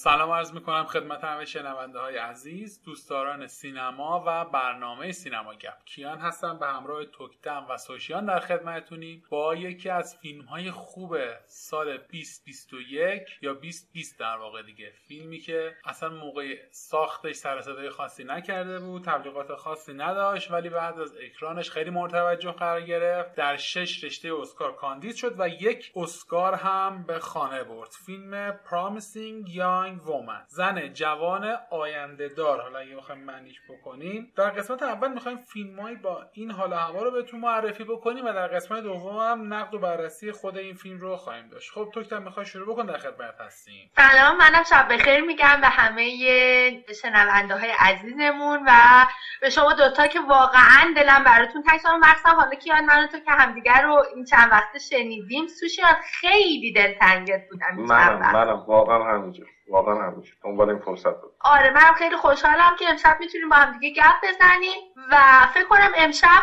سلام عرض می‌کنم خدمت همه شنونده های عزیز دوستداران سینما و برنامه سینما گپ. کیان هستم به همراه توکتم و سوشیان در خدمتونیم با یکی از فیلم های خوب سال 2021 یا 2020 در واقع دیگه فیلمی که اصلا موقع ساختش سر خاصی نکرده بود تبلیغات خاصی نداشت ولی بعد از اکرانش خیلی مورد توجه قرار گرفت. در شش رشته اسکار کاندید شد و یک اسکار هم به خانه برد. فیلم پرامیسینگ یانگ وومن زن جوان آینده دار حالا اگه بخوایم معنیش بکنیم. در قسمت اول می‌خوایم فیلمایی با این حال هوا رو بهتون معرفی بکنیم و در قسمت دوم هم نقد و بررسی خود این فیلم رو خواهیم داشت. خب تو می‌خوای شروع بکن؟ در خدمت هستیم. سلام منم شب بخیر میگم به همه شنونده های عزیزمون و به شما دوتا که واقعا دلم براتون تنگ شما حالا کیان من تو که همدیگر رو این چند وقت شنیدیم سوشیان خیلی دلتنگت بودم منم منم واقعا همینجور. واقعا همینجور دنبال این فرصت بود آره منم خیلی خوشحالم که امشب می‌تونیم با هم دیگه گپ بزنیم و فکر کنم امشب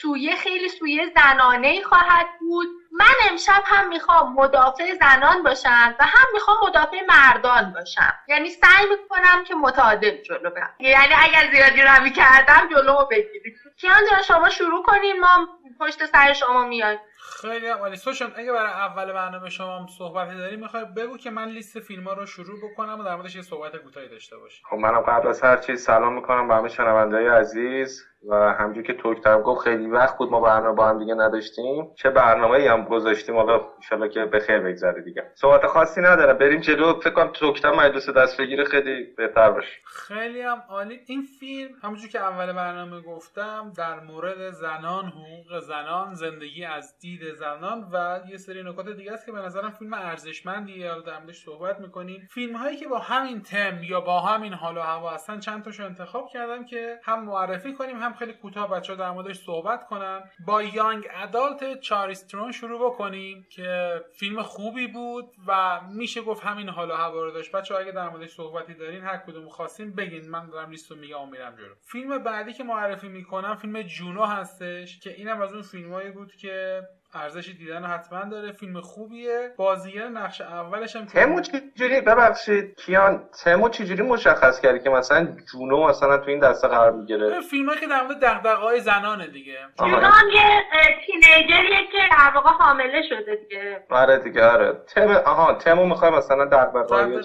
سویه خیلی سویه زنانه ای خواهد بود. من امشب هم می‌خوام مدافع زنان باشم و هم می‌خوام مدافع مردان باشم. یعنی سعی می‌کنم که متعادل جلو برم. یعنی اگر زیادی رو کردم جلو بگیرید کیان جان شما شروع کنین. ما پشت سر شما میایم. خیلی عالی. سوشان اگه برای اول برنامه شما هم صحبتی داری می‌خوای بگو که من لیست فیلم ها رو شروع بکنم و در موردش یه صحبت کوتاهی داشته باشیم. خب منم قبل از هر چیز سلام می‌کنم به همه شنونده عزیز و همجور که توکتر گفت خیلی وقت بود ما برنامه با هم دیگه نداشتیم. چه برنامه هم گذاشتیم حالا ان که به خیر بگذره دیگه. صحبت خاصی نداره. بریم جلو. فکر کنم توکتر مجلس دست بگیره خیلی بهتر باشه. خیلی هم عالی. این فیلم همونجور که اول برنامه گفتم در مورد زنان حقوق زنان زندگی از دید زنان و یه سری نکات دیگه است که به نظرم فیلم ارزشمندیه. حالا در صحبت می‌کنیم. فیلم هایی که با همین تم یا با همین حال و هوا هستن چند تاشو انتخاب کردم که هم معرفی کنیم هم خیلی کوتاه بچه در موردش صحبت کنن. با یانگ ادالت چاریسترون شروع بکنیم که فیلم خوبی بود و میشه گفت همین حال و هوا رو داشت. بچه اگه در موردش صحبتی دارین هر کدوم خواستین بگین. من دارم لیستو میگم و میرم جلو. فیلم بعدی که معرفی می‌کنم فیلم جونو هستش که اینم از اون فیلمایی بود که ارزش دیدن حتما داره. فیلم خوبیه. بازیگر نقش اولش هم تمو چجوری؟ ببخشید. کیان تمو چجوری مشخص کردی که مثلا جونو مثلا تو این دسته قرار می‌گیره؟ فیلم که در مورد دغدغه‌های زنانه دیگه. جونو یه تینیجریه که در واقع حامله شده دیگه. آره دیگه آره. تم آها تمو می‌خوای مثلا دغدغه‌های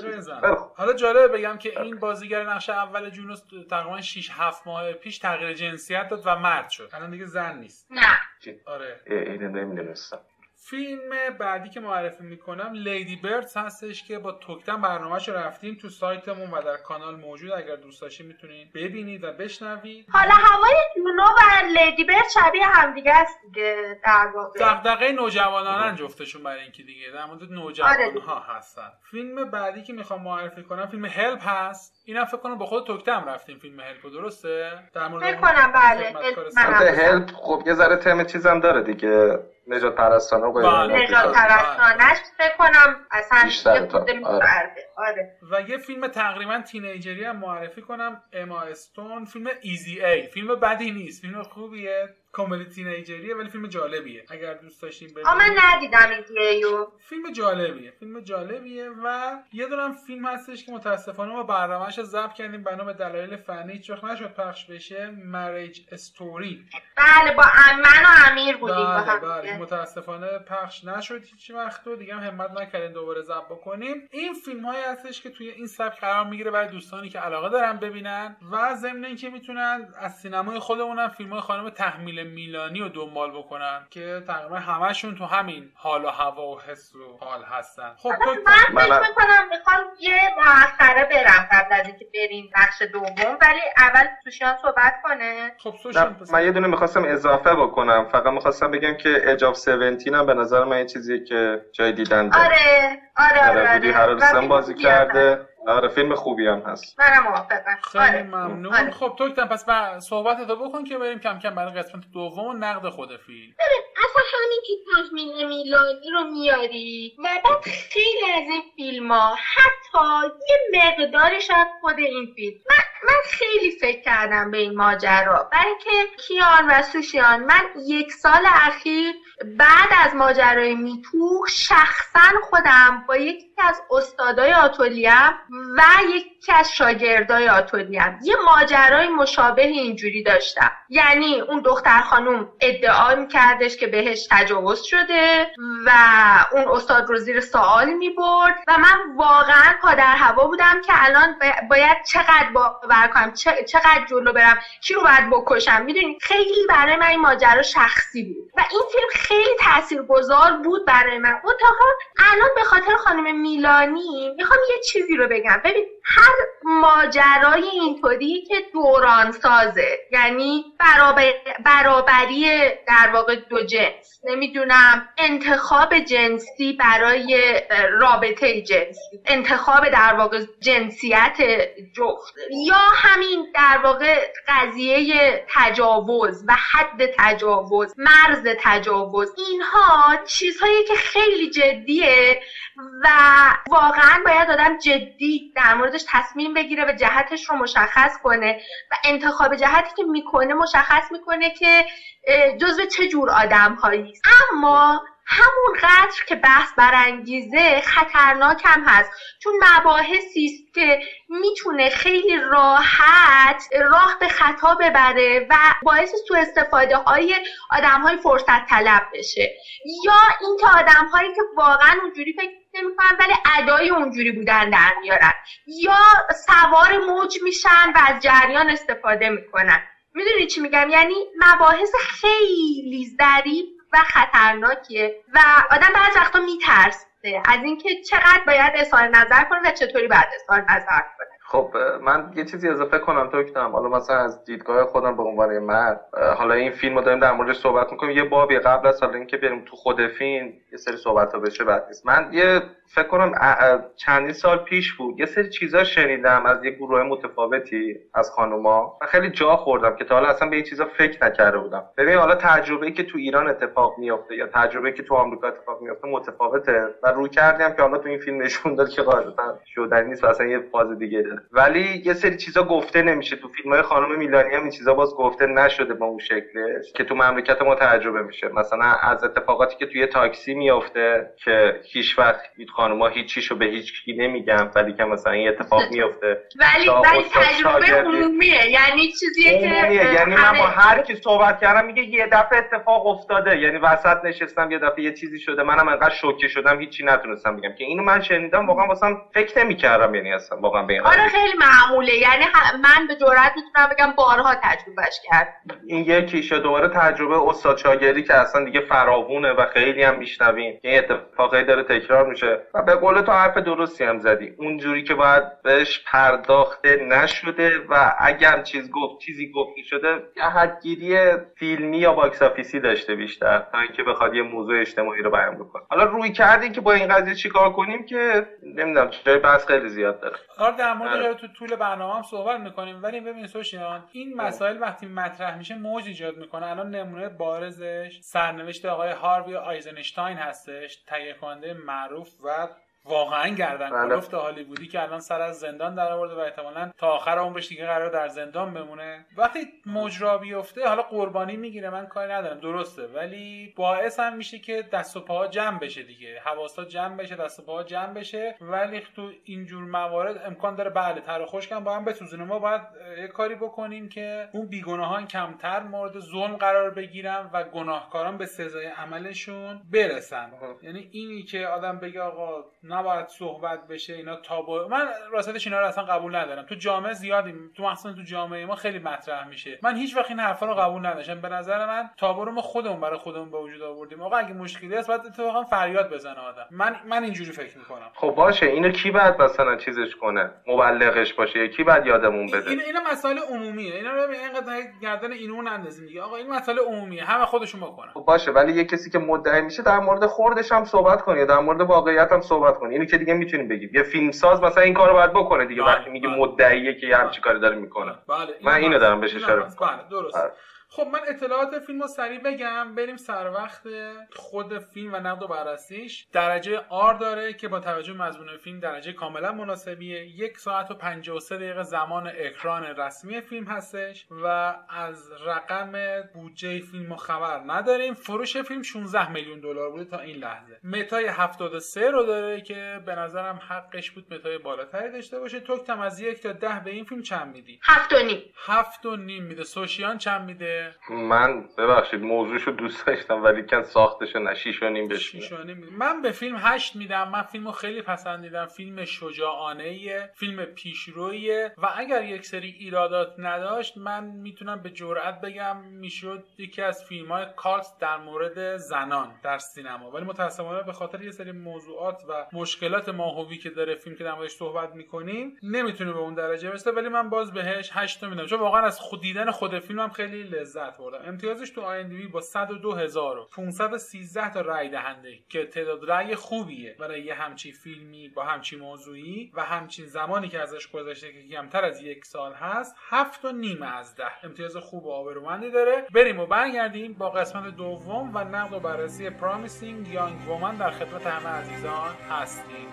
حالا جالبه بگم که این بازیگر نقش اول جونو تقریبا 6 7 ماه پیش تغییر جنسیت داد و مرد شد. الان دیگه زن نیست. نه. آره. اینو نمی‌دونستم. فیلم بعدی که معرفی می‌کنم لیدی بردز هستش که با توکتن برنامهش رفتیم تو سایتمون و در کانال موجود. اگر دوست داشتید می‌تونید ببینید و بشنوید. حالا هوای جونو و لیدی برد شبیه همدیگه است دیگه در واقع. دغدغه نوجوانان جفتشون برای اینکه دیگه در مورد نوجوان آره ها هستن. فیلم بعدی که می‌خوام معرفی کنم فیلم هلپ هست. اینا فکر کنم با خود توکتم رفتیم فیلم هلپ درسته؟ در مورد فکر کنم بله. هلپ خب یه ذره تم چیزم داره دیگه. نجات پرستانه و بله. نجات پرستانش فکر کنم اصلا یه آره. آره. و یه فیلم تقریبا تینیجری هم معرفی کنم اما استون فیلم ایزی ای فیلم بدی نیست. فیلم خوبیه. کمدی تینیجریه ولی فیلم جالبیه. اگر دوست داشتین ببینید من ندیدم ایزی فیلم جالبیه فیلم جالبیه و یه دونم فیلم هستش که متاسفانه ما برنامه‌اش رو ضبط کردیم بنا به دلایل فنی. هیچ وقت نشد پخش بشه. مریج استوری بله با من و امیر بودیم بله بله. متاسفانه پخش نشد هیچ وقت و دیگه هم همت نکردیم دوباره ضبط بکنیم. این فیلم های هستش که توی این سبک قرار می‌گیره برای دوستانی که علاقه دارن ببینن و ضمن اینکه می‌تونن از سینمای خودمون هم فیلم های خانم تحمیل میلانی رو دنبال بکنن که تقریبا همشون تو همین حال و هوا و حس و حال هستن. خب من فکر می‌کنم می‌خوام یه مسخره برم قبل از اینکه بریم بخش دوم ولی اول سوشیان صحبت کنه. خب من یه دونه می‌خواستم اضافه بکنم. فقط می‌خواستم بگم که اجاب 17 هم به نظر من یه چیزیه که جای دیدن داره. آره آره آره, آره. آره. بازی کرده. آره فیلم خوبی هم هست. منم موافقم. خیلی آره. ممنون. آره. خب تو پس صحبت تو بکن که بریم کم کم برای قسمت دوم و نقد خود فیلم ببین اصلا همین که تخمین میلانی رو میاری. و بعد خیلی از این فیلم ها حتی یه مقدارش از خود این فیلم. من من خیلی فکر کردم به این ماجرا. برای اینکه کیان و سوشیان من یک سال اخیر بعد از ماجرای میتو شخصا خودم با یکی از استادای آتولیم و یکی از شاگردای آتولیم یه ماجرای مشابه اینجوری داشتم. یعنی اون دختر خانوم ادعا میکردش که بهش تجاوز شده و اون استاد رو زیر سوال می‌برد و من واقعا پادر هوا بودم که الان باید چقدر باور کنم چقدر جلو برم کی رو باید بکشم؟ می‌دونی؟ خیلی برای من این ماجرا شخصی بود و این فیلم خیلی تاثیرگذار بود برای من. منتها الان به خاطر خانم میلانی می‌خوام یه چیزی رو بگم. ببین هر ماجرای اینطوری که دوران سازه یعنی برابر برابری در واقع دو جنس. نمی‌دونم. انتخاب جنسی برای رابطه جنسی. انتخاب در واقع جنسیت جفت. یا همین در واقع قضیه تجاوز و حد تجاوز مرز تجاوز. اینها چیزهایی که خیلی جدیه و واقعا باید آدم جدی در موردش تصمیم بگیره و جهتش رو مشخص کنه و انتخاب جهتی که می‌کنه مشخص می‌کنه که جزو چه جور آدم هایی اما همون قدر که بحث برانگیزه خطرناک هم هست. چون مباحثی است که می‌تونه خیلی راحت راه به خطا ببره و باعث سوء استفاده های آدم های فرصت طلب بشه. یا اینکه آدم هایی که واقعا اونجوری فکر نمی‌کنن ولی ادای اونجوری بودن در میارن. یا سوار موج میشن و از جریان استفاده می‌کنن. می‌دونی چی میگم؟ یعنی مباحث خیلی ظریف و خطرناکیه و آدم بعض وقتا میترسه از اینکه چقدر باید اظهار نظر کنه و چطوری باید اظهار نظر کنه. خب من یه چیزی اضافه کنم تو کنم حالا مثلا از دیدگاه خودم به عنوان مرد حالا این فیلم رو داریم در موردش صحبت می‌کنیم یه بابی قبل از حالا اینکه بریم تو خود فیلم یه سری صحبت ها بشه بعد نیست. من یه فکر کنم چندین سال پیش بود. یه سری چیزا شنیدم از یه گروه متفاوتی از خانوما و خیلی جا خوردم که تا حالا اصلا به این چیزا فکر نکرده بودم. ببین حالا تجربه که تو ایران اتفاق میافته یا تجربه که تو آمریکا اتفاق میافته متفاوته و روی کردیم که حالا تو این فیلم نشون داد که قاعدتا شدنی نیست اصلا یه فاز دیگه داره. ولی یه سری چیزا گفته نمیشه. تو فیلم های خانم میلانی هم این چیزا باز گفته نشده با اون شکلش که تو مملکت ما تجربه میشه. مثلا از اتفاقاتی که توی تاکسی میافته که هیچ وقت خانوما هیچیشو به هیچ کی نمیگن ولی که مثلا این اتفاق میفته. ولی ولی تجربه عمومیه. یعنی چیزیه که یعنی من با هر کی صحبت کردم میگه یه دفعه اتفاق افتاده. یعنی وسط نشستم یه دفعه یه چیزی شده. منم انقدر شوکه شدم هیچی نتونستم بگم. که اینو من شنیدم واقعا واسم فکر نمی‌کردم یعنی اصلا واقعا به این آره خیلی معموله. یعنی من به جرئت می‌تونم بگم بارها تجربه‌ش کرد. این یکیشه دوباره تجربه استاد شاگردی که اصلا دیگه فراوونه و خیلی هم میشنویم. این اتفاقی داره تکرار میشه. و به قول تو حرف درستی هم زدی. اونجوری که باید بهش پرداخته نشده و اگر چیز گفت چیزی گفتی شده هدف‌گیری فیلمی یا box office ی داشته بیشتر تا اینکه بخواد یه موضوع اجتماعی رو بیان بکنه. حالا رویکردی که با این قضیه چیکار کنیم که نمی‌دونم جای بحث خیلی زیاد داره. آره در مورد آره. تو طول برنامه هم صحبت می‌کنیم. ولی ببین سوشیان این مسائل وقتی مطرح میشه موج ایجاد می‌کنه. الان نمونه بارزش سرنوشت آقای هاروی آیزنشتاین هستش تهیه کننده معروف و surat واقعا گردن بله. کلفت هالیوودی که الان سر از زندان در آورده و احتمالا تا آخر عمرش دیگه قرار در زندان بمونه. وقتی مجرا بیفته حالا قربانی می‌گیره من کاری ندارم. درسته. ولی باعث هم میشه که دست و پاها جمع بشه دیگه. حواسا جمع بشه دست و پاها جمع بشه. ولی تو اینجور موارد امکان داره بله تر خوشکم با هم بسوزونه. ما باید یه کاری بکنیم که اون بیگناهان کمتر مورد ظلم قرار بگیرن و گناهکاران به سزای عملشون برسن. یعنی اینی که آدم بگه آقا نباید صحبت بشه اینا تابو من راستش اینا رو اصلا قبول ندارم. تو جامعه زیادیم تو مخصوصا تو جامعه ما خیلی مطرح میشه. من هیچ وقت این حرفا رو قبول نداشتم. به نظر من تابو رو ما خودمون برای خودمون به وجود آوردیم. آقا اگه مشکلی هست باید اتفاقا فریاد بزنه آدم. من من اینجوری فکر می‌کنم. خب باشه اینو کی بعد مثلا چیزش کنه؟ مبلغش باشه کی بعد یادمون بده؟ این اینا مسائل عمومیه. اینا رو اینقدر گردن اینو نندازیم دیگه. آقا این مسئله عمومیه. همه خودشون بکنن. خب باشه ولی یه کسی که مدعی میشه در مورد خوردش هم صحبت کنه در مورد واقعیت هم صحبت کنه اینو که دیگه می‌تونیم بگیم یه فیلم ساز مثلا این کارو باید بکنه دیگه. بله، وقتی میگه بله. مدعیه که یه همچی کاری داره می‌کنه. بله من اینو دارم بهش اشاره بله درست. خب من اطلاعات فیلم رو سریع بگم. بریم سر وقت خود فیلم و نقد و بررسیش. درجه آر داره که با توجه مضمون فیلم درجه کاملا مناسبیه. یک ساعت و 53 دقیقه زمان اکران رسمی فیلم هستش و از رقم بودجه فیلم و خبر نداریم. فروش فیلم 16 میلیون دلار بوده تا این لحظه. متای 73 رو داره که به نظرم حقش بود متای بالاتری داشته باشه. توکتم از یک تا ده به این فیلم چند میدی؟ هفت و نیم. هفت و نیم میده. سوشیان چند میده؟ من ببخشید موضوعشو دوست داشتم ولی کن ساختشو نه شیش و بهش من به فیلم هشت میدم. من فیلمو خیلی پسندیدم. فیلم شجاعانه فیلم پیشرویه و اگر یک سری ایرادات نداشت من می‌تونم به جرئت بگم می‌شد یکی از فیلم های کالت در مورد زنان در سینما. ولی متاسفانه به خاطر یه سری موضوعات و مشکلات ماهوی که داره فیلم که در صحبت می‌کنیم نمی‌تونه به اون درجه برسه. ولی من باز بهش 8 میدم. چون واقعا از خود دیدن خود فیلمم خیلی لذت بردم. امتیازش تو آی با 102513 تا رای دهنده که تعداد رای خوبیه برای یه همچین فیلمی با همچین موضوعی و همچین زمانی که ازش گذشته که کمتر از یک سال هست هفت و نیم از ده. امتیاز خوب و آبرومندی داره. بریم و برگردیم با قسمت دوم و نقد و بررسی پرامیسینگ یانگ وومن در خدمت همه عزیزان هستیم.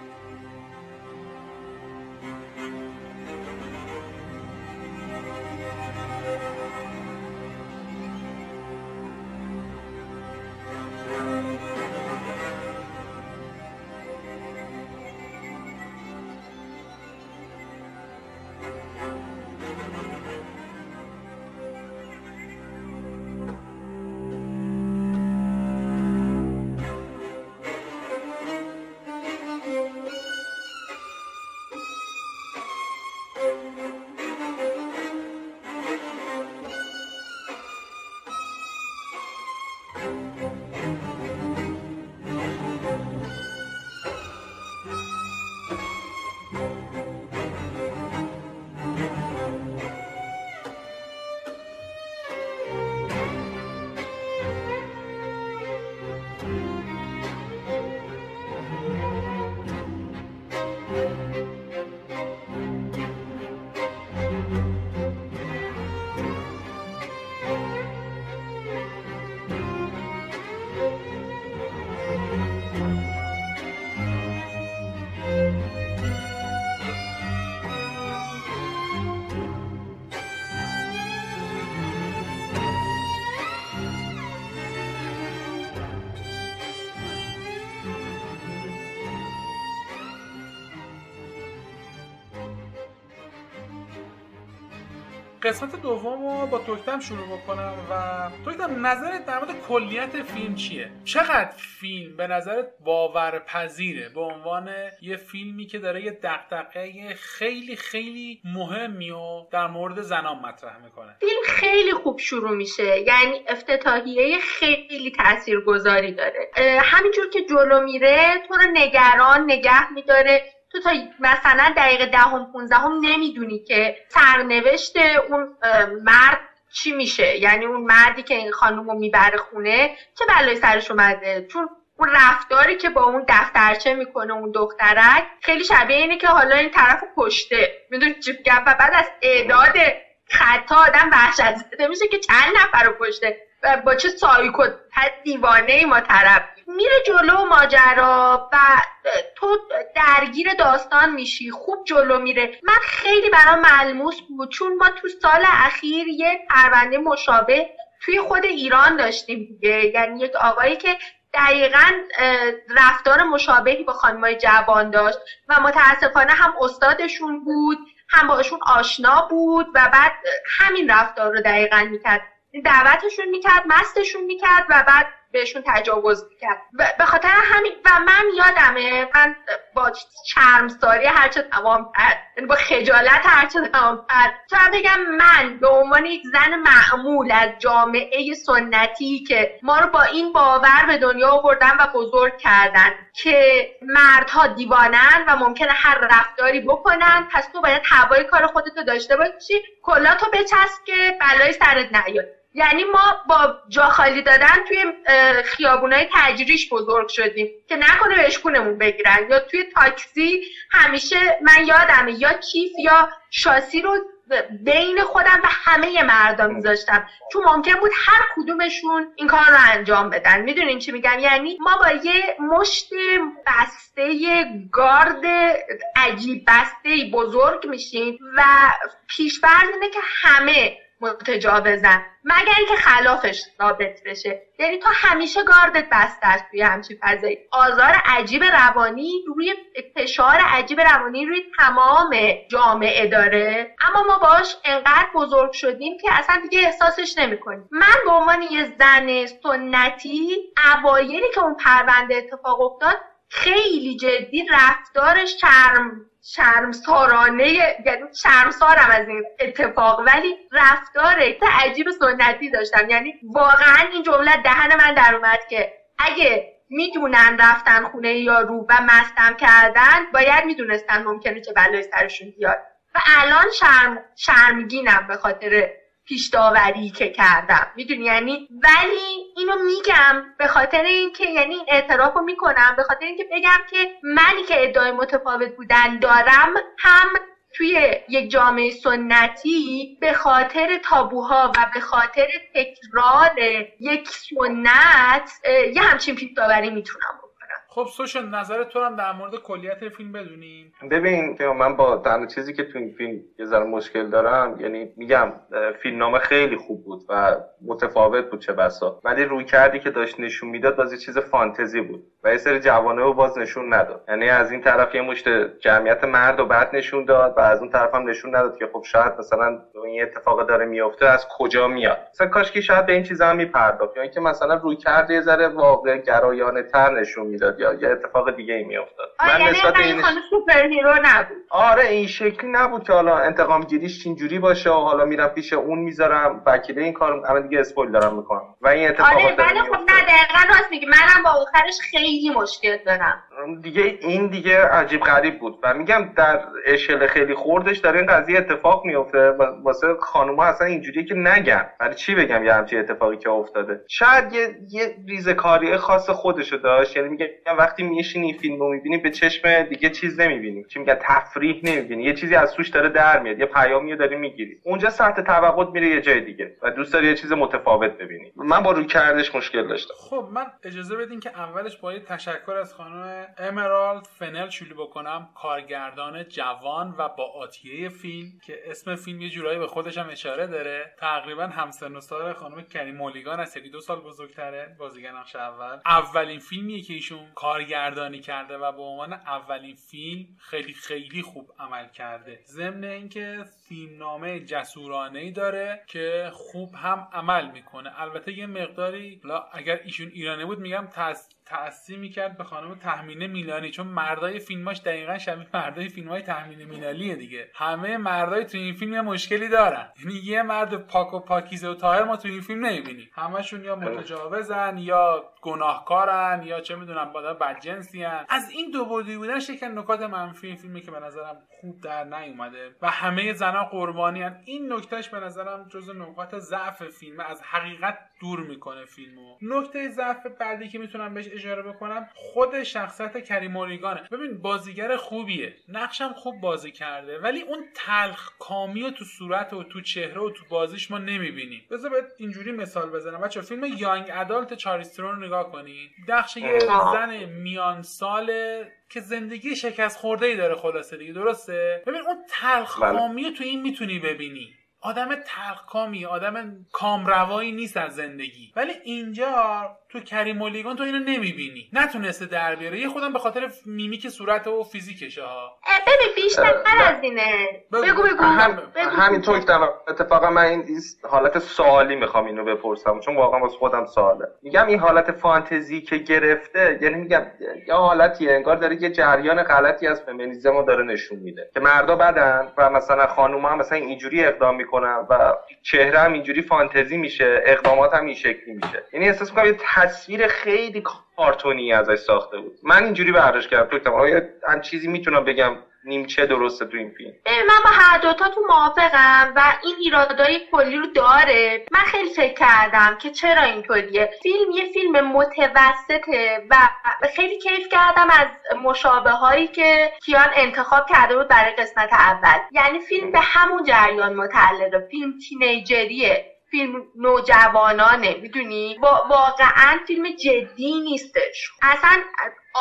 قسمت دوم رو با توکتم شروع بکنم و توکتم نظرت در مورد کلیت فیلم چیه؟ چقدر فیلم به نظرت باورپذیره؟ به عنوان یه فیلمی که داره یه دقدقه خیلی خیلی مهمی و در مورد زنان مطرح می‌کنه. فیلم خیلی خوب شروع میشه. یعنی افتتاحیه خیلی تاثیرگذاری داره. همینجور که جلو میره تو رو نگران نگه میداره. تو تا مثلا دقیقه دهم ده پونزدهم نمی‌دونی که سرنوشت اون مرد چی میشه. یعنی اون مردی که این خانم رو می‌بره خونه چه بلایی سرش اومده؟ چون اون رفتاری که با اون دفترچه می‌کنه اون دخترک خیلی شبیه اینه که حالا این طرف کشته. می‌دونی چی و بعد از اعداد خطا آدم وحشت میشه که چند نفر رو کشته. و با چه سایکو دیوانه ای ما طرف میره جلو ماجرا و تو درگیر داستان میشی خوب جلو میره. من خیلی برام ملموس بود چون ما تو سال اخیر یه پرونده مشابه توی خود ایران داشتیم دیگه. یعنی یک آقایی که دقیقا رفتار مشابهی با خانمای جوان داشت و متاسفانه هم استادشون بود هم باشون آشنا بود و بعد همین رفتار رو دقیقا می‌کرد. دعوتشون می‌کرد مستشون می‌کرد و بعد بهشون تجاوز می‌کرد. به خاطر همین و من یادمه من با شرمساری هرچه تمام کرد. یعنی با خجالت هرچه تمام کرد. تو بگم من به عنوان یک زن معمول از جامعه سنتی که ما رو با این باور به دنیا آوردن و بزرگ کردن که مردها دیوانن و ممکنه هر رفتاری بکنن پس تو باید هوای کار خودتو داشته باشی. کلاتو بچسب که بلای سرت نیاد. یعنی ما با جا خالی دادن توی خیابونای تجریش بزرگ شدیم که نکنه بشکونمون بگیرن. یا توی تاکسی همیشه من یادمه یا کیف یا شاسی رو بین خودم و همه مردم میذاشتم. چون ممکن بود هر کدومشون این کار رو انجام بدن. می‌دونین چی میگم؟ یعنی ما با یه مشت بسته گارد عجیب بسته بزرگ میشیم و پیشفرض اینه که همه متجاوزن. مگر اینکه خلافش ثابت بشه. یعنی تو همیشه گاردت بسته است توی همچین فضایی. آزار عجیب روانی روی فشار عجیب روانی روی تمام جامعه داره. اما ما باش انقدر بزرگ شدیم که اصلا دیگه احساسش نمی‌کنیم. من به عنوان یه زن سنتی اوایلی که اون پرونده اتفاق افتاد خیلی جدی رفتار شرم شرمسارانه یعنی شرمسارم از این اتفاق ولی رفتار عجیب سنتی داشتم. یعنی واقعا این جمله دهن من در اومد که اگه می‌دونن رفتن خونه یا رو و مستم کردن باید می‌دونستن ممکنه که بلای سرشون بیاد. و الان شرم شرمگینم به خاطر پیش داوری که کردم. می‌دونی یعنی؟ ولی اینو میگم به خاطر اینکه یعنی این اعتراف رو می‌کنم به خاطر اینکه بگم که منی که ادعای متفاوت بودن دارم هم توی یک جامعه سنتی به خاطر تابوها و به خاطر تکرار یک سنت یه همچین پیش داوری می‌تونم. خب سوشن نظر تو هم در مورد کلیت فیلم بدونیم ببین من با تنها چیزی که تو این فیلم یه ذره مشکل دارم یعنی میگم فیلمنامه خیلی خوب بود و متفاوت بود چه بسا. ولی روی کردی که داشت نشون می‌داد باز چیز فانتزی بود و یه سری جوانه رو باز نشون نداد. یعنی از این طرف یه مشت جمعیت مرد و بعد نشون داد و از اون طرف هم نشون نداد که خب شاید مثلا این اتفاق داره میفته از کجا میاد؟ مثلا کاش که شاید به این چیزا هم میپرداخت. یا اینکه مثلا رویکرده یه ذره واقع گرایانه تر نشون می‌داد یا یه اتفاق دیگه ای میافتاد. من یعنی نسبت این superhero نبود. آره این شکلی نبود که حالا انتقام گیریش اینجوری باشه و حالا میرم پیش اون می‌ذارم. وکیله این کار الان دیگه spoil دارم می‌کنم. و این اتفاق آره ولی خب نه دقیقا راست میگی. منم با آخرش خیلی مشکل دارم. دیگه این دیگه عجیب غریب بود. و میگم در اشل خیلی خوردش در این قضیه اتفاق میفته واسه خانوما اصلا اینجوریه که نگن. برای چی بگم یه همچین اتفاقی که افتاده؟ شاید یه یه ریزکاری خاص خودشو داشت. یعنی میگم وقتی میشینی فیلم رو می‌بینی به چشم دیگه چیز نمی‌بینی. چی میگن؟ تفریح نمی‌بینی. یه چیزی از توش داره در میاد یه پیامی داری می‌گیری. اونجا سطح توقعت میره یه جای دیگه و دوست داری یه چیز متفاوت ببینی. من با روی کردش مشکل داشتم. خب من اجازه بدین که اولش با یه تشکر از خانم امرالد فنل شروع بکنم. کارگردان جوان و با آتیه فیلم که اسم فیلم یه جورایی به خودش هم اشاره داره. تقریبا همسن و سال خانم کریم مولیگان از دو سال بزرگتره. بازیگر نقش اول. اولین فیلمیه که ایشون کارگردانی کرده و به عنوان اولین فیلم خیلی خیلی خوب عمل کرده. ضمن اینکه فیلمنامه جسورانه ای داره که خوب هم عمل می‌کنه. البته یه مقداری اگر ایشون ایرانی بود میگم تأثیر می‌کرد به خانم تحمینه میلانی چون مردای فیلماش دقیقا شبیه مردای فیلم های تحمینه میلالیه دیگه. همه مردای تو این فیلم یه مشکلی دارن. یعنی یه مرد پاک و پاکیزه و طاهر ما تو این فیلم نمی‌بینیم. همشون یا متجاوزن یا گناهکارن یا چه می‌دونم با بدجنسی از این دو بودی بودن شکل نکات منفی این فیلمی که به نظرم خوب در نیومده و همه زنا قربانی هن. این نکتهش به نظرم جز نکات ضعف فیلم از حقیقت دور می‌کنه فیلمو. نکته ضعف بعدی که می‌تونم بهش اشاره بکنم خود شخصیت کریم اوریگانه ببین بازیگر خوبیه. نقشم خوب بازی کرده ولی اون تلخ کامی و تو صورت و تو چهره و تو بازیش ما نمی‌بینیم. بذار باید اینجوری مثال بزنم. بچه فیلم یانگ ادالت چاریسترون رو نگاه کنید نقش یه زن میان ساله که زندگی شکست خورده ای داره خلاصه دیگه درسته؟ ببین اون تلخ بله. کامی تو این می‌تونی ببینی. آدم تلخکامی آدم کامروایی نیست از زندگی. ولی اینجا تو کریم مولیگان تو اینو نمی‌بینی. نتونسته در بیاره. یه خودم به خاطر میمیک صورت و فیزیکشه ها. ببین بیشتر از اینه. بگو. بگو, هم... همین طور اتفاقا من این حالت سوالی می‌خوام اینو بپرسم. چون واقعا واسه خودم سواله. میگم این حالت فانتزی که گرفته یعنی میگم یه حالتی انگار داره یه جریان غلطی از فمینیسم رو داره نشون میده. که مردا بدن و مثلا خانوما هم مثلا اینجوری اقدام می‌کنن و چهره هم اینجوری فانتزی میشه اقدامات هم این شکلی میشه. یعنی احساس می‌کنم تصویر خیلی کارتونی ازش ساخته بود. من اینجوری برداشت کردم. فکر آیا هم چیزی می‌تونم بگم نیمچه درسته تو این فیلم. من با هر دوتا تو موافقم و این ایرادای کلی رو داره. من خیلی فکر کردم که چرا اینطوریه فیلم یه فیلم متوسطه و خیلی کیف کردم از مشابه هایی که کیان انتخاب کرده بود برای قسمت اول. یعنی فیلم به همون جریان متعلقه. فیلم تینیجریه. فیلم نوجوانانه می‌دونی؟ واقعا فیلم جدی نیستش. اصلا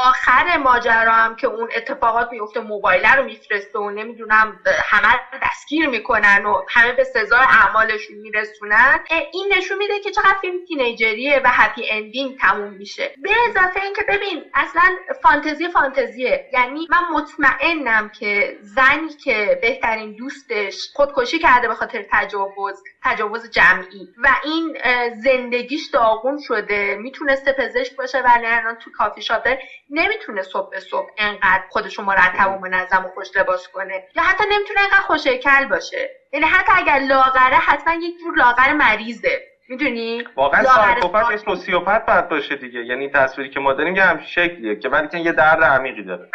آخر ماجرا هم که اون اتفاقات میفته موبایل رو میفرسته و نمی‌دونم همه دستگیر می‌کنن و همه به سزای اعمالشون میرسونن. این نشون میده که چقدر فیلم تینیجریه و هپی اندینگ تموم میشه. به اضافه اینکه ببین اصلا فانتزی فانتزیه. یعنی من مطمئنم که زنی که بهترین دوستش خودکشی کرده به خاطر تجاوز تجاوز جمعی و این زندگیش داغون شده می‌تونسته پزشک باشه ولی الان تو کافی شاپ نمی‌تونه صبح به صبح انقدر خودشو مرتب و منظم و خوش لباس کنه. یا حتی نمی‌تونه انقدر خوشکل باشه. یعنی حتی اگر لاغره حتما یک جور لاغر مریضه. می‌دونی؟ واقعا سایکوپت سوسیوپت باید باشه دیگه. یعنی تصویری که ما داریم یه همچین شکلیه که ولی یه درد عمیقی داره.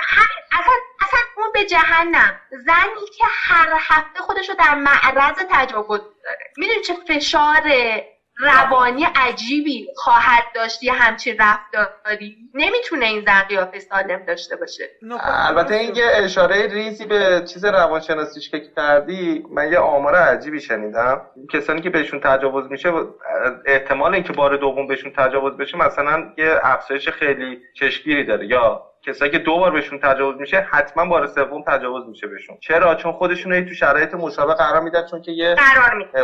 اصلا اصلا اون به جهنم. زنی که هر هفته خودشو در معرض تجاوز داره. می‌دونی چه فشار روانی عجیبی خواهد داشت یه همچین رفتاری. نمی‌تونه این زن قیافه سالم داشته باشه. البته اینکه اشاره ریزی به چیز روانشناسیش که کردی من یه آمار عجیبی شنیدم. کسانی که بهشون تجاوز میشه احتمال اینکه بار دوم بهشون تجاوز بشه مثلا یه افزایش خیلی چشمگیری داره. یا کسایی که دو بار بهشون تجاوز میشه حتما بار سوم تجاوز میشه بهشون. چرا؟ چون خودشون تو شرایط مشابه قرار میدن چون که یه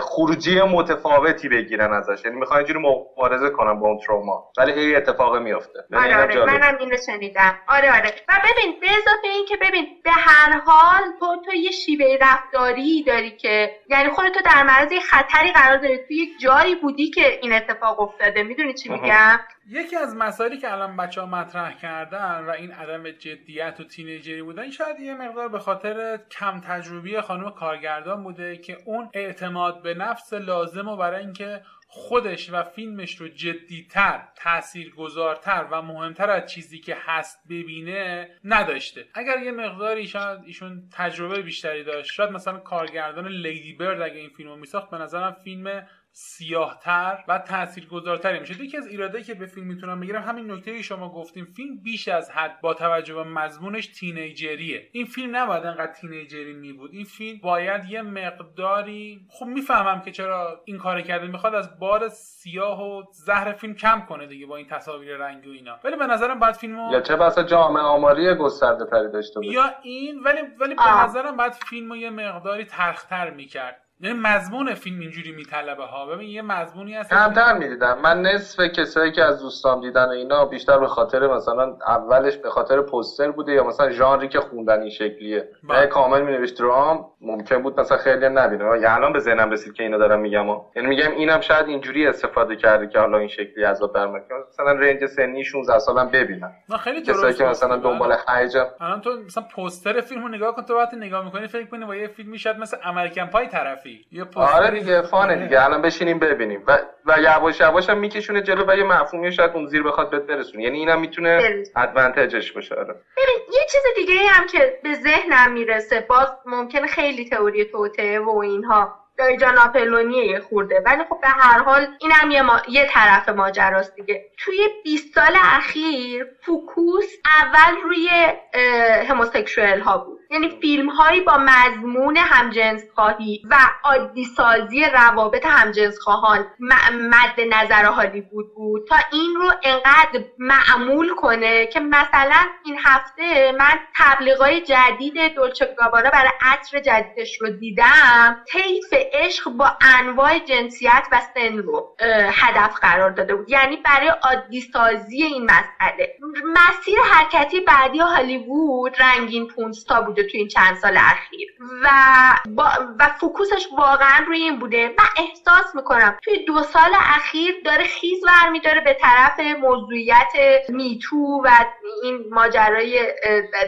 خروجی متفاوتی بگیرن ازش. یعنی می‌خوان اینجوری مبارزه کنن با اون تروما. ولی هی اتفاق میفته آره آره منم اینو شنیدم. آره آره. و ببین به اضافه این که ببین به هر حال تو تو یه شیوه رفتاری داری که یعنی خودتو در معرض خطری قرار داری. تو یک جایی بودی که این اتفاق افتاده. می‌دونی چی میگم؟ یکی از مسائلی که الان بچه ها مطرح کردن و این عدم جدیت و تینیجری بودن شاید یه مقدار به خاطر کم تجربی خانم کارگردان بوده که اون اعتماد به نفس لازم و برای اینکه خودش و فیلمش رو جدیتر تاثیرگذارتر و مهمتر از چیزی که هست ببینه نداشته. اگر یه مقداری شاید ایشون تجربه بیشتری داشت شاید مثلا کارگردان لیدی برد اگه این فیلم رو میساخت به نظرم فیلم سیاهتر و تاثیرگذارتری میشه یکی از ایرادایی که به فیلم می‌تونم بگیرم همین نکته شما گفتیم. فیلم بیش از حد با توجه به مضمونش تینیجریه. این فیلم نباید انقدر تینیجری می بود این فیلم باید یه مقداری خب می‌فهمم که چرا این کار کرده می‌خواد از بار سیاه و زهر فیلم کم کنه دیگه با این تصاویر رنگی و اینا. ولی به نظرم بعد فیلمو یا چه بسا جامعه آماری گسترده تری داشته باشه. یا این ولی ولی به نظرم بعد فیلمو یه مقداری ترختر می‌کرد. یعنی مضمون فیلم اینجوری میطلبه ها. ببین یه مضمونی هست. کمتر می‌دیدم. من نصف کسایی که از دوستام دیدن اینا بیشتر به خاطر مثلا اولش به خاطر پوستر بوده یا مثلا ژانری که خوندن این شکلیه. بله. کامل می نوشت درام ممکن بود مثلا خیلی نبینه. یا الان به ذهنم رسید که اینو دارم میگم. یعنی میگم اینم شاید اینجوری استفاده کرده که حالا این شکلی عذاب در مثلا رنج سنی 16 سالم ببینن نه خیلی کسایی که مثلا دنبال هیجان الان تو مثلا پوستر فیلمو نگاه کن تو وقتی نگاه می‌کنی فکر کنی با یه فیلمی شاید مثل امریکن پای طرفی. یه آره دیگه فانه دیگه. الان بشینیم ببینیم. و و یواش یواش هم میکشونه جلو و یه مفهومی شاید اون زیر بخواد بهت برسونه. یعنی اینم می‌تونه ادوانتجش باشه آره. ببین یه چیز دیگه هم که به ذهنم می‌رسه باز ممکنه خیلی تئوری توته و اینها. دایجان ناپلونیه یه خورده. ولی خب به هر حال این هم یه, ما... یه طرف ماجراست دیگه. توی 20 سال اخیر فوکوس اول روی هموسکشوال ها بود. یعنی فیلم هایی با مضمون همجنس خواهی و عادی سازی روابط همجنس خواهان مد نظر هالیوود بود تا این رو انقدر معمول کنه که مثلا این هفته من تبلیغای جدید دولچه گابانا برای عطر جدیدش رو دیدم. طیف عشق با انواع جنسیت و سن رو هدف قرار داده بود. یعنی برای عادی سازی این مسئله. مسیر حرکتی بعدی هالیوود رنگین پونستا بود. تو این چند سال اخیر. و و فوکوسش واقعا روی این بوده. من احساس می‌کنم توی دو سال اخیر داره خیز برمیداره به طرف موضوعیت میتو و این ماجرای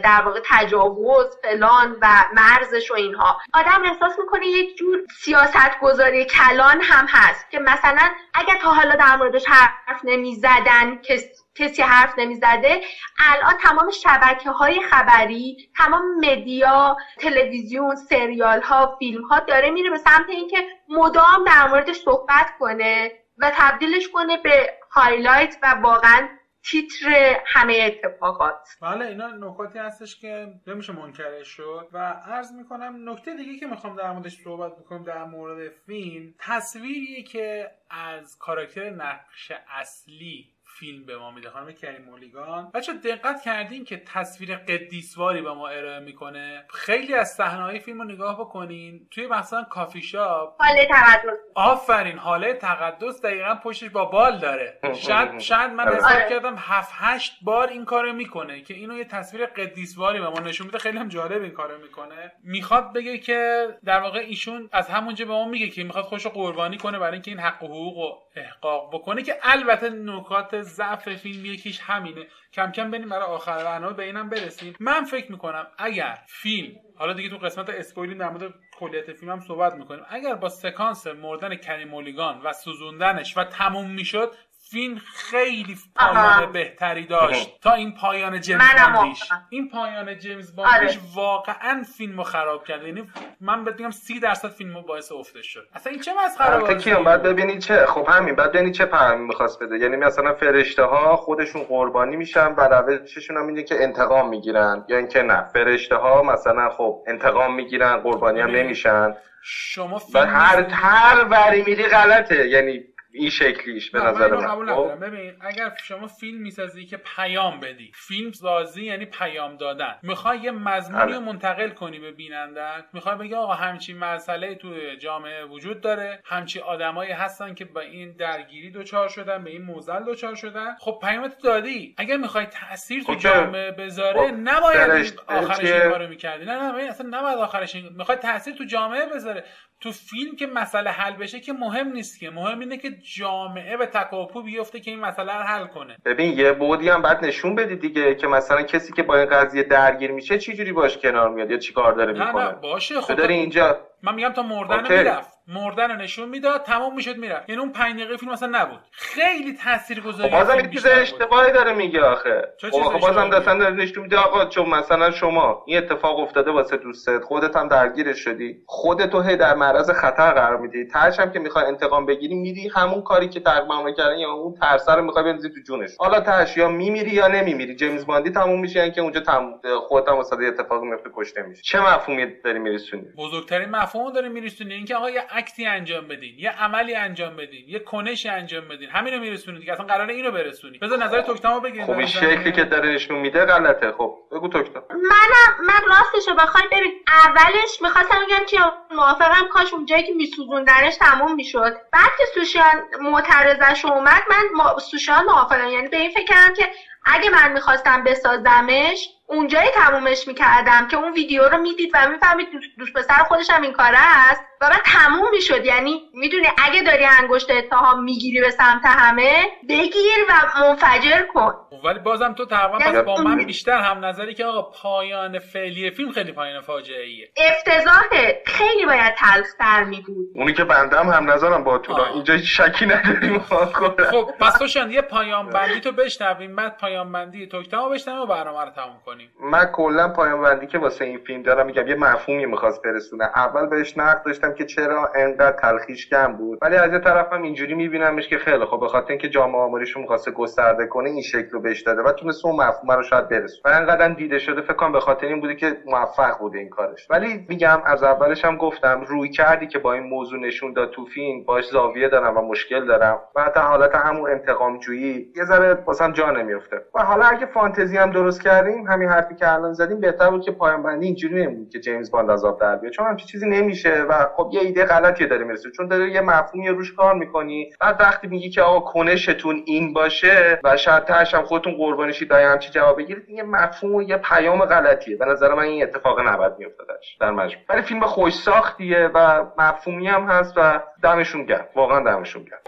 در واقع تجاوز فلان و مرزش و اینها. آدم احساس می‌کنه یک جور سیاست گذاری کلان هم هست که مثلا اگر تا حالا در موردش حرف نمی‌زدن که کسی حرف نمی‌زده. الان تمام شبکه های خبری تمام media تلویزیون سریال ها فیلم ها داره میره به سمت اینکه مدام در موردش صحبت کنه و تبدیلش کنه به highlight و واقعا تیتر همه اتفاقات. بله اینا نکاتی هستش که نمیشه منکرش شد و عرض می‌کنم نکته دیگه که می‌خوام در موردش صحبت بکنم در مورد فیلم تصویریه که از character نقش اصلی فیلم به ما میده. خانم کریم مولیگان بچه دقت کردین که تصویر قدیسواری به ما ارائه می‌کنه. خیلی از صحنه های فیلم رو نگاه بکنین. توی مثلا کافی شاپ. حاله تقدس. آفرین حاله تقدس. دقیقا پشتش با بال داره. شاید شاید من حساب آره. کردم هفت هشت بار این کارو می‌کنه که اینو یه تصویر قدیسواری به ما نشون میده. خیلی هم جالب این کارو می‌کنه. می‌خواد بگه که در واقع ایشون از همونجا به ما میگه که می‌خواد خودش رو قربانی کنه برای اینکه این حق و حقوق رو احقاق بکنه که البته نکات ضعف فیلم یکیش همینه. کم کم بریم برای آخر برنامه به اینم برسیم. من فکر می‌کنم اگر فیلم حالا دیگه تو قسمت اسپویلی در مورد کلیت فیلم هم صحبت می‌کنیم. اگر با سکانس مردن کریم مولیگان و سوزوندنش و تموم می‌شد فیلم خیلی پایان. بهتری داشت. تا این پایان جیمز باندیش. این پایان جیمز باندیش آره. واقعا فیلم رو خراب کرد. یعنی من بهت میگم سی درصد فیلم رو باعث افتش شد. اصلا این چه مسخره البته بازیه؟ کیان باید ببینی چه. خب همین بعد ببینی چه پیامی می‌خواست بده. یعنی مثلا فرشته ها خودشون قربانی میشن و روششون هم اینه که انتقام می‌گیرن. یا اینکه نه فرشته ها مثلا خب انتقام می‌گیرن قربانی هم نمیشن. شما و فیلم هر هر وری میری غلطه. یعنی این شکلیش به نظر من. قبول خب؟ ندارم. ببین اگر شما فیلم می‌سازی که پیام بدی فیلم سازی یعنی پیام دادن. می‌خوای یه مضمونی بله. رو منتقل کنی به بیننده می‌خوای بگی آقا همچین مسئله تو جامعه وجود داره همچین آدمایی هستن که با این درگیری دچار شدن به این موزل دچار شدن. خب پیامت دادی. اگر می‌خوای تاثیر تو خب جامعه بذاره خب، نباید آخرش؟ این کارو می‌کردی. نه نه اصلا نباید آخرش می‌خوای تاثیر تو جامعه بذاره. تو فیلم که مسئله حل بشه که مهم نیست که مهم اینه که جامعه به تکاپو بیفته که این مسئله رو حل کنه. ببین یه بودی هم بعد نشون بدی دیگه که مثلا کسی که با این قضیه درگیر میشه چی جوری باش کنار میاد یا چی کار داره نه نه می‌کنه؟ باشه خب داری اینجا من میگم تا مردن. می‌رفت. مردن رو نشون می‌داد تمام می‌شد می‌رفت. یعنی اون 5 دقیقه فیلم اصلا نبود. خیلی تاثیرگذاری خب بازم این چیز. اشتباهی داره میگه آخه. خب آخه بازم؟ دستن داره نشون میده آقا چون مثلا شما این اتفاق افتاده واسه دوستت خودت هم درگیرش شدی. خودتو هی در معرض خطر قرار میدی. ترش هم که می‌خوای انتقام بگیری میری همون کاری که تقمام کردن یا اون ترسه رو می‌خوای بندازی تو جونش. حالا ترش یا میمیری یا نمیمیری. جیمز باندی تموم میشه یعنی که اونجا تم... خودت هم واسه یه اتفاق میفته کشته میشه. چه مفهومی داری میرسونی؟ بزرگترین مفهوم رو داریم میرسونی. اینکه آقا یه اکتی انجام بدین یه عملی انجام بدین یه کنشی انجام بدین همین رو میرسونی دیگه اصلا قراره اینو برسونی بذار نظر توکتامو بگیریم. خب این شکلی که داره نشون میده غلطه. خب بگو توکتا منم من راستش رو بخوای ببین. اولش می‌خواستم بگم که موافقم کاش اونجایی که میسوزوندنش تموم می‌شد. بعد که سوشیان معترضش اومد من ما... سوشیان موافقم. یعنی به این فکر کردم که اگه من می‌خواستم بسازمش اونجایی تمومش می‌کردم که اون ویدیو رو می‌دید و می‌فهمید دوست, پسر خودش هم این کاره است. و بعد تموم می‌شد. یعنی می‌دونی اگه داری انگشت اتهام می‌گیری به سمت همه بگیر و منفجر کن. ولی بازم تو تقریبا یعنی پس با من بیشتر هم نظری که آقا پایان فعلی فیلم خیلی پایان فاجعه ایه افتضاحه خیلی باید تلختر می بود اونی که بنده هم هم نظرم با تو. اینجا شکی نداریم. خب پس تو یه پایان بندی تو بشنویم. بعد پایان بندی توکتامو بشنویم و برنامه رو تموم کنیم. من کلا پایان بندی که واسه این فیلم دارم میگم یه مفهومی می‌خواست برسونه. اول بهش نقد داشتم که چرا انقدر تلخیش کم بود. ولی از یه طرفم اینجوری میبینمش که خیلی خب به خاطر اینکه جامعه آماریش رو می‌خواسته گسترده کنه این شکل رو بهش داده و تونست اون مفهوم رو شاید برسونه. و انقدر دیده شده فکر کنم به این بوده که موفق بوده این کارش. ولی میگم از اولش هم گفتم روی کردی که با این موضوع نشون داد تو فیلم باش زاویه دارم و مشکل دارم و حتی حالت همون انتقام جویی یه ذره واسم جا نمیفته و حالا اگه فانتزی هم درست کردیم همین حرفی که الان زدیم بهتر بود که پایان بندی اینجوری نمیبود که جیمز باند از آب در بیاد. چون همچین چیزی نمیشه و خب یه ایده غلطی داره می‌رسه چون داره یه مفهومی روش کار می‌کنی. بعد وقتی میگی که آقا کنشتون این باشه و شاید تهش هم خودتون قربانی شید یا همچی جواب بگیرید یه مفهوم و یه پیام غلطیه. به نظر من این اتفاق نباید میافتادش در مجموع. ولی فیلم خوش ساختیه و مفهومی هم هست و دمشون گرم. واقعا دمشون گرم.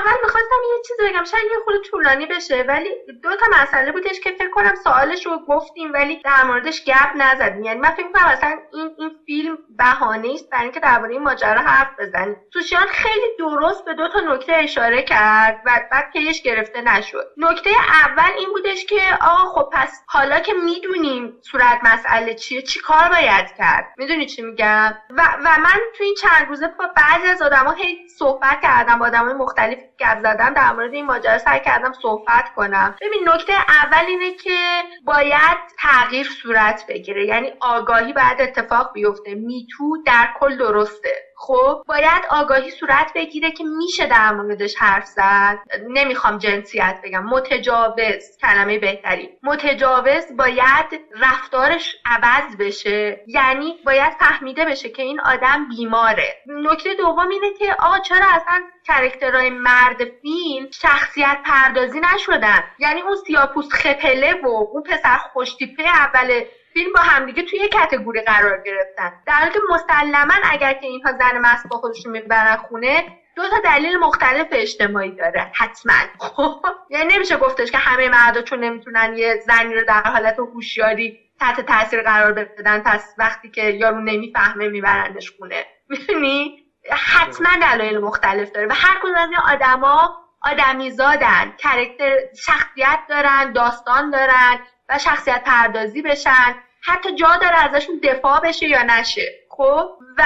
اول می‌خواستم یه چیزی بگم. شاید یه خود طولانی بشه ولی دو تا مسئله بودش که فکر کنم سوالش رو گفتیم ولی در موردش گپ نزدیم یعنی من فکر کنم اصلا این این فیلم بهانه است برای اینکه درباره این ماجرا حرف بزنیم. سوشیان خیلی درست به دو تا نکته اشاره کرد و بعد پیش گرفته نشد. نکته اول این بودش که آقا خب پس حالا که می‌دونیم صورت مسئله چیه چی کار باید کرد؟ می‌دونی چی میگم؟ و, و من تو این چند روزه با بعضی از آدما هی صحبت کردم با آدمای مختلف گپ زدم در مورد این ماجرا سعی کردم صحبت کنم. ببین نکته اول اینه که باید تغییر صورت بگیره. یعنی آگاهی باید اتفاق بیفته. میتو در کل درسته. خب باید آگاهی صورت بگیره که میشه در موردش حرف زد. نمی‌خوام جنسیت بگم. متجاوز کلمه بهتری. متجاوز باید رفتارش عوض بشه. یعنی باید فهمیده بشه که این آدم بیماره. نکته دوم اینه که آقا چرا اصلا کرکترهای مرد فیلم شخصیت پردازی نشدن؟ یعنی اون سیاپوس خپله و اون پسر خوشتیپه اول فیلم با همدیگه توی کتگوری قرار گرفتن. در حالی که مسلما اگر که اینها زن مست با خودشون می‌برن خونه دو تا دلیل مختلف اجتماعی داره. حتما. خب یعنی نمیشه گفتش که همه مردا چون نمی‌تونن یه زنی رو در حالت هوشیاری تحت تاثیر قرار بدن پس وقتی که یارو نمی‌فهمه میبرنش خونه. می‌دونی؟ حتما دلایل مختلف داره و هر کدوم از این آدما آدمی زادن کرکتر شخصیت دارن داستان دارن. و شخصیت پردازی بشن. حتی جا داره ازشون دفاع بشه یا نشه. خب؟ و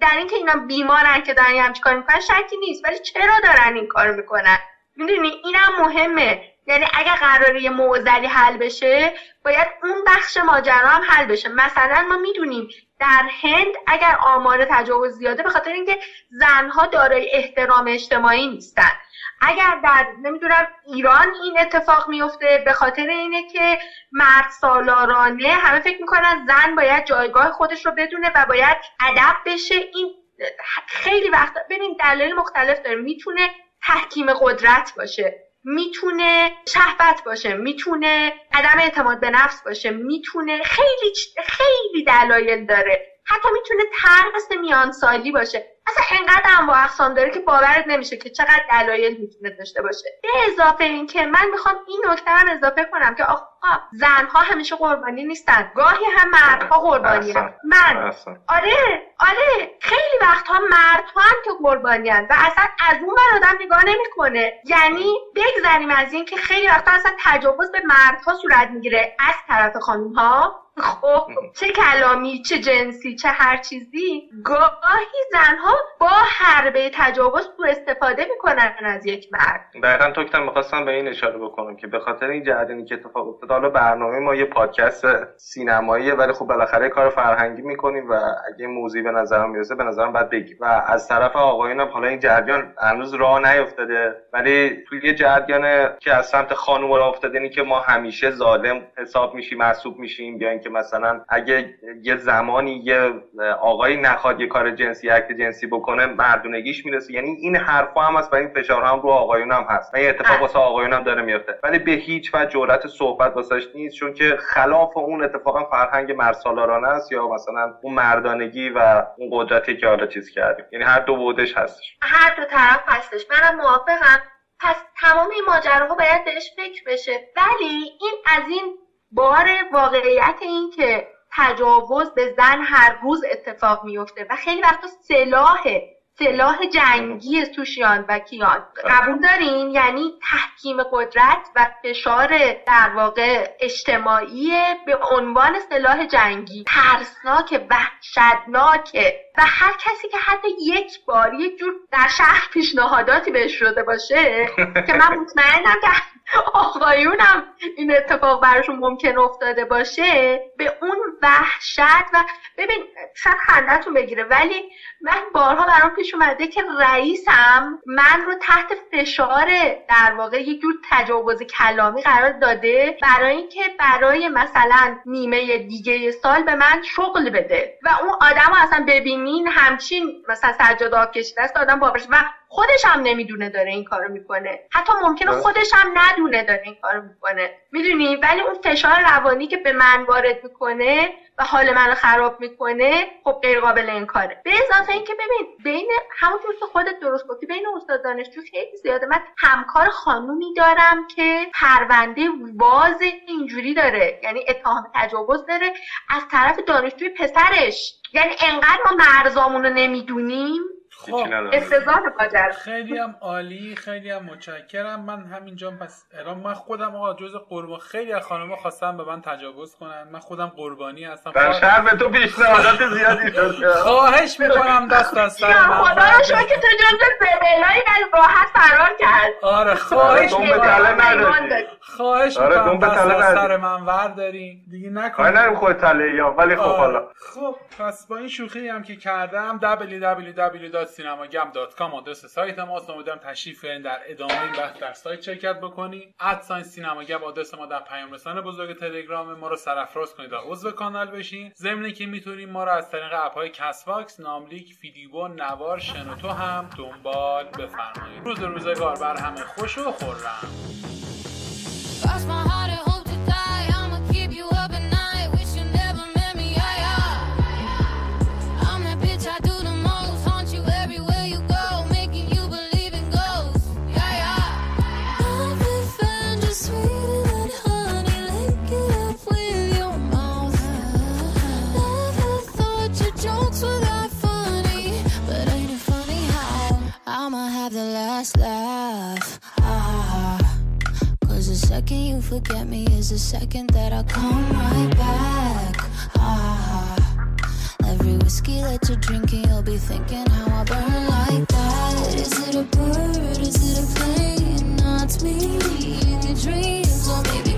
در اینکه اینا بیمارن که دارن همچین کار می‌کنن شکی نیست. ولی چرا دارن این کار می‌کنن؟ می‌دونی؟ اینم مهمه. یعنی اگر قراره یه معضلی حل بشه باید اون بخش ماجرا هم حل بشه. مثلا ما می‌دونیم در هند اگر آمار تجاوز زیاده به خاطر اینکه زنها دارای احترام اجتماعی نیستن. اگر در نمی‌دونم ایران این اتفاق میفته به خاطر اینه که مرد سالارانه همه فکر می‌کنن زن باید جایگاه خودش رو بدونه و باید ادب بشه. این خیلی وقت ببین دلایل مختلف داره. می‌تونه تحکیم قدرت باشه. می‌تونه شهوت باشه می‌تونه عدم اعتماد به نفس باشه می‌تونه خیلی خیلی دلایل داره. حتی می‌تونه ترس میان سالی باشه. اصلا انقدر با اقسام داره که باورت نمیشه که چقدر دلایل می‌تونه داشته باشه. به اضافه این که من می‌خوام این نکته هم اضافه کنم که آقا زنها همیشه قربانی نیستن. گاهی هم مردها قربانی من. آره آره. خیلی وقتها مردها هم که قربانی و اصلا از اون ور آدم نگاه نمی‌کنه. یعنی بگذریم از این که خیلی وقتا اصلا تجاوز به مردها صورت می‌گیره از طرف خانم ها خب چه کلامی چه جنسی چه هر چیزی گاهی زنها با حربه تجاوز تو استفاده می‌کنن از یک مرد. دقیقا تو کتم می‌خواستم به این اشاره بکنم که به خاطر این جریانی که اتفاق افتاد حالا برنامه ما یه پادکست سینماییه ولی خب بالاخره کار فرهنگی می‌کنیم و اگه موضوعی به نظرم می‌رسه به نظرم باید بگیم. و از طرف آقایون حالا این جریان هنوز راه نیفتاده ولی توی یه جریان که از سمت خانم راه افتاده که ما همیشه ظالم حساب میشیم محسوب میشیم یا اینکه مثلا اگه یه زمانی یه آقایی نخواد یه کار جنسی اکت جنسی بکنه مردونگیش می‌رسه. یعنی این حرفا هم هست و این فشار هم رو آقایون هم هست. این اتفاق واسه آقایون هم داره میفته ولی به هیچ وجه جرأت صحبت واسش نیست. چون که خلاف اون اتفاقا فرهنگ مرسالارانه است یا مثلا اون مردانگی و اون قدرتی که حالا چیز کردیم. یعنی هر دو بودش هستش. هر دو طرف هستش. منم موافقم. پس تمام این ماجراها باید بهش فکر بشه. ولی این از این بار واقعیت این که تجاوز به زن هر روز اتفاق میفته و خیلی وقتا سلاح سلاح جنگی سوشیان و کیان. قبول دارین؟ یعنی تحکیم قدرت و فشار در واقع اجتماعی به عنوان سلاح جنگی. ترسناک وحشتناکه و هر کسی که حتی یک بار یک جور در شهر پیشنهاداتی بهش شده باشه که من مطمئنم که آقایونم این اتفاق براشون ممکن افتاده باشه به اون وحشت و ببین شاید خندتون بگیره ولی من بارها برام پیش اومده که رئیسم من رو تحت فشار در واقع یک جور تجاوز کلامی قرار داده برای اینکه برای مثلا نیمه دیگه سال به من شغل بده. و اون آدم رو اصلا ببینین همچین مثلا سجاده آب کشیده است آدم باورش و خودش هم نمی‌دونه داره این کارو می‌کنه. حتی ممکنه خودش هم ندونه داره این کارو می‌کنه. می‌دونی؟ ولی اون فشار روانی که به من وارد می‌کنه و حال منو خراب می‌کنه خب غیر قابل انکاره به اضافه اینکه ببین بین همونطور که خودت درست گفتی بین استاد دانشجو خیلی زیاده. من همکار خانومی دارم که پرونده باز اینجوری داره. یعنی اتهام تجاوز داره از طرف دانشجوی پسرش. یعنی انقدر ما مرزامون رو نمی‌دونیم. خب خیلی هم عالی خیلی هم متشکرم. من همینجا پس الان من خودم آقا جز قربان خیلی از خانم‌ها خواستم به من تجاوز کنن. من خودم قربانی هستم. در شهر به تو پیشنهادات زیادی داد خواهش می‌کنم دست از سر من. خدا رو شکر که تو جز سبلای راحت فرار کرد. آره خواهش می‌کنم. خواهش می‌کنم. دست از سر من وردارین دیگه نکن. نریم خود تله یا ولی خب حالا. خب پس با این شوخی هم که کردم www. سینماگم .com آدرس سایت ماست. امیدوارم تشریف در ادامه این بحث در سایت شرکت بکنید ادساین سینماگم آدرس ما در پیام رسان بزرگ تلگرام. ما رو سرافراز کنید و عضو کانال بشین. ضمن که می‌تونید ما رو از طریق app های کست باکس ناملیک فیدیبو نوار شنوتو هم دنبال بفرمایید. روز روزگار بر همه خوش و خورم forget me is the second that I come right back. Ah, every whiskey that you're drinking, you'll be thinking how I burn like that. Is it a bird? Is it a plane? Not me in your dreams, or maybe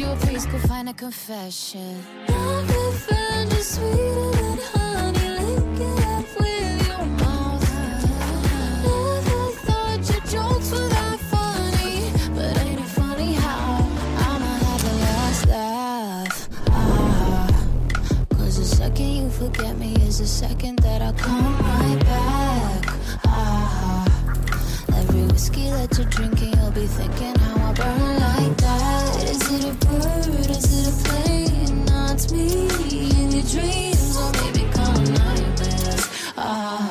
you a priest, go find a confession. Never found you sweeter than honey, lick it up with your mouth. Never thought your jokes were that funny, but ain't it funny how I'ma have the last laugh? Ah, cause the second you forget me is the second that I come right back. Ah, every whiskey that you're drinking, you'll be thinking how I burn like that? is it a bird? Is it a Ah.